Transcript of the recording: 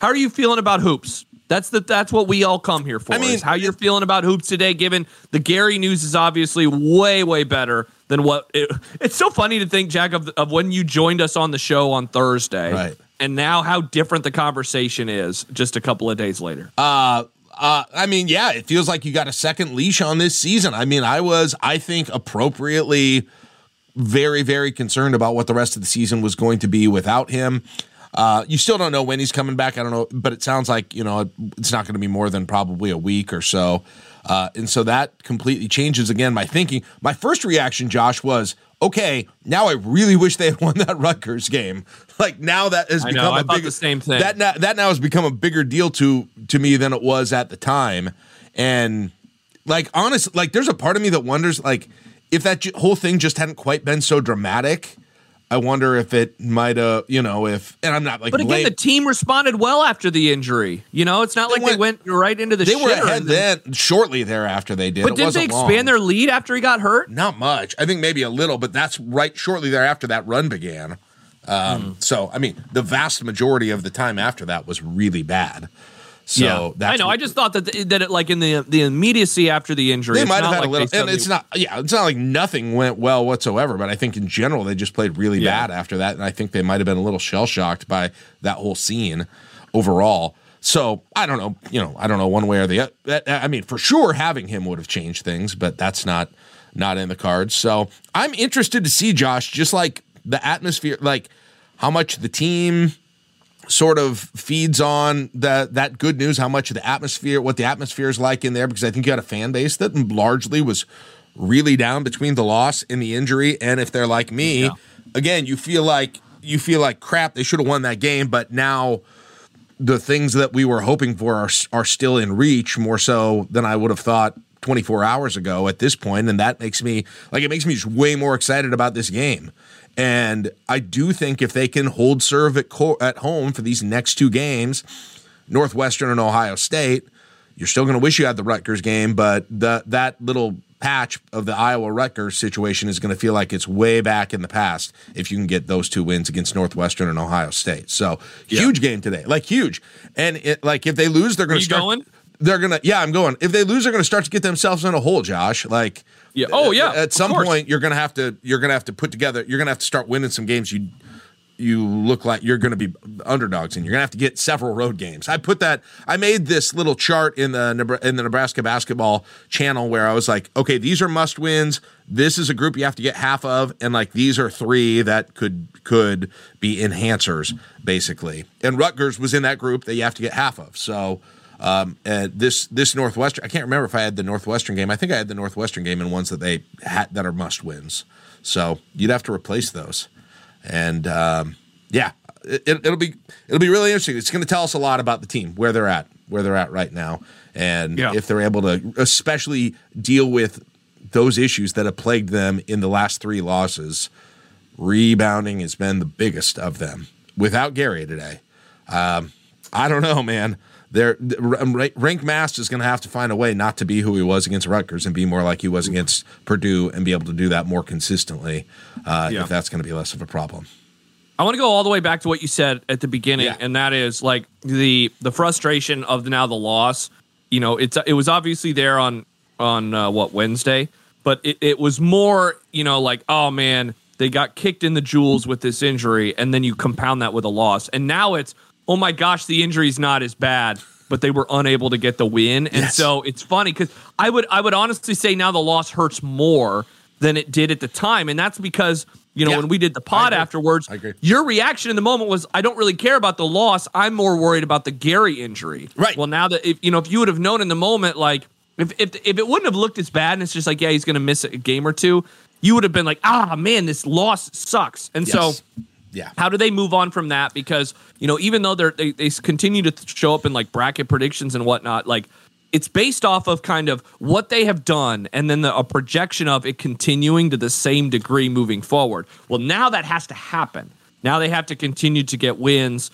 how are you feeling about hoops? That's the that's what we all come here for. I mean, how you're feeling about hoops today, given the Gary news is obviously way way better than what it, it's so funny to think, Jack, of, of when you joined us on the show on Thursday, right? And now how different the conversation is just a couple of days later. Uh uh, I mean, yeah, it feels like you got a second leash on this season. I mean, I was, I think, appropriately very, very concerned about what the rest of the season was going to be without him. Uh, you still don't know when he's coming back. I don't know, but it sounds like you know it's not going to be more than probably a week or so. Uh, and so that completely changes again my thinking. My first reaction, Josh, was okay. Now I really wish they had won that Rutgers game. Like now that has I become know, a big the same thing. That now, that now has become a bigger deal to to me than it was at the time. And like honest, like there's a part of me that wonders like if that j- whole thing just hadn't quite been so dramatic I wonder if it might have, you know, if and I'm not like. But again, the team responded well after the injury. You know, it's not they like went, they went right into the. They were ahead then. Shortly thereafter, they did. But did they expand long. their lead after he got hurt? Not much. I think maybe a little, but that's right shortly thereafter that run began. Um, mm. So I mean, the vast majority of the time after that was really bad. So yeah, I know. I just thought that the, that it like in the the immediacy after the injury, they might have had like a little. And it's not. Yeah, it's not like nothing went well whatsoever. But I think in general they just played really yeah. bad after that, and I think they might have been a little shell shocked by that whole scene overall. So I don't know. You know, I don't know one way or the other. I mean, for sure, having him would have changed things, but that's not not in the cards. So I'm interested to see Josh, just like the atmosphere, like how much the team sort of feeds on that that good news, how much of the atmosphere, what the atmosphere is like in there, because I think you had a fan base that largely was really down between the loss and the injury. And if they're like me, yeah. again, you feel like you feel like crap. They should have won that game, but now the things that we were hoping for are are still in reach more so than I would have thought 24 hours ago at this point, and that makes me like it makes me just way more excited about this game. And I do think if they can hold serve at, co- at home for these next two games, Northwestern and Ohio State, you're still going to wish you had the Rutgers game, but the, that little patch of the Iowa Rutgers situation is going to feel like it's way back in the past if you can get those two wins against Northwestern and Ohio State. So yeah. huge game today, like huge. And it, like if they lose, they're going to start. Going? They're gonna, yeah, I'm going. If they lose, they're gonna start to get themselves in a hole, Josh. Like, yeah. Oh yeah. At some point, you're gonna have to you're gonna have to put together. You're gonna have to start winning some games. You you look like you're going to be underdogs and you're going to have to get several road games. I put that I made this little chart in the in the Nebraska basketball channel where I was like, okay, these are must wins. This is a group you have to get half of and like these are three that could could be enhancers basically. And Rutgers was in that group that you have to get half of. So um, and this this Northwestern, I can't remember if I had the Northwestern game. I think I had the Northwestern game and ones that they had that are must wins. So you'd have to replace those. And um, yeah, it, will be it'll be really interesting. It's going to tell us a lot about the team, where they're at, where they're at right now, and yeah. if they're able to, especially deal with those issues that have plagued them in the last three losses. Rebounding has been the biggest of them. Without Gary today, um, I don't know, man there Rienk Mast is going to have to find a way not to be who he was against Rutgers and be more like he was against Purdue and be able to do that more consistently uh, yeah. if that's going to be less of a problem. I want to go all the way back to what you said at the beginning, yeah. and that is like the the frustration of the, now the loss. You know, it's it was obviously there on on uh, what Wednesday, but it, it was more you know like oh man they got kicked in the jewels with this injury, and then you compound that with a loss, and now it's oh my gosh, the injury's not as bad, but they were unable to get the win. And yes. so it's funny because I would I would honestly say now the loss hurts more than it did at the time. And that's because, you know, yeah. when we did the pod afterwards, your reaction in the moment was, I don't really care about the loss. I'm more worried about the Gary injury. Right. Well, now that if you know, if you would have known in the moment, like if if if it wouldn't have looked as bad and it's just like, yeah, he's gonna miss a game or two, you would have been like, ah man, this loss sucks. And yes. so yeah. How do they move on from that? Because, you know, even though they're, they, they continue to show up in like bracket predictions and whatnot, like it's based off of kind of what they have done and then the, a projection of it continuing to the same degree moving forward. Well, now that has to happen. Now they have to continue to get wins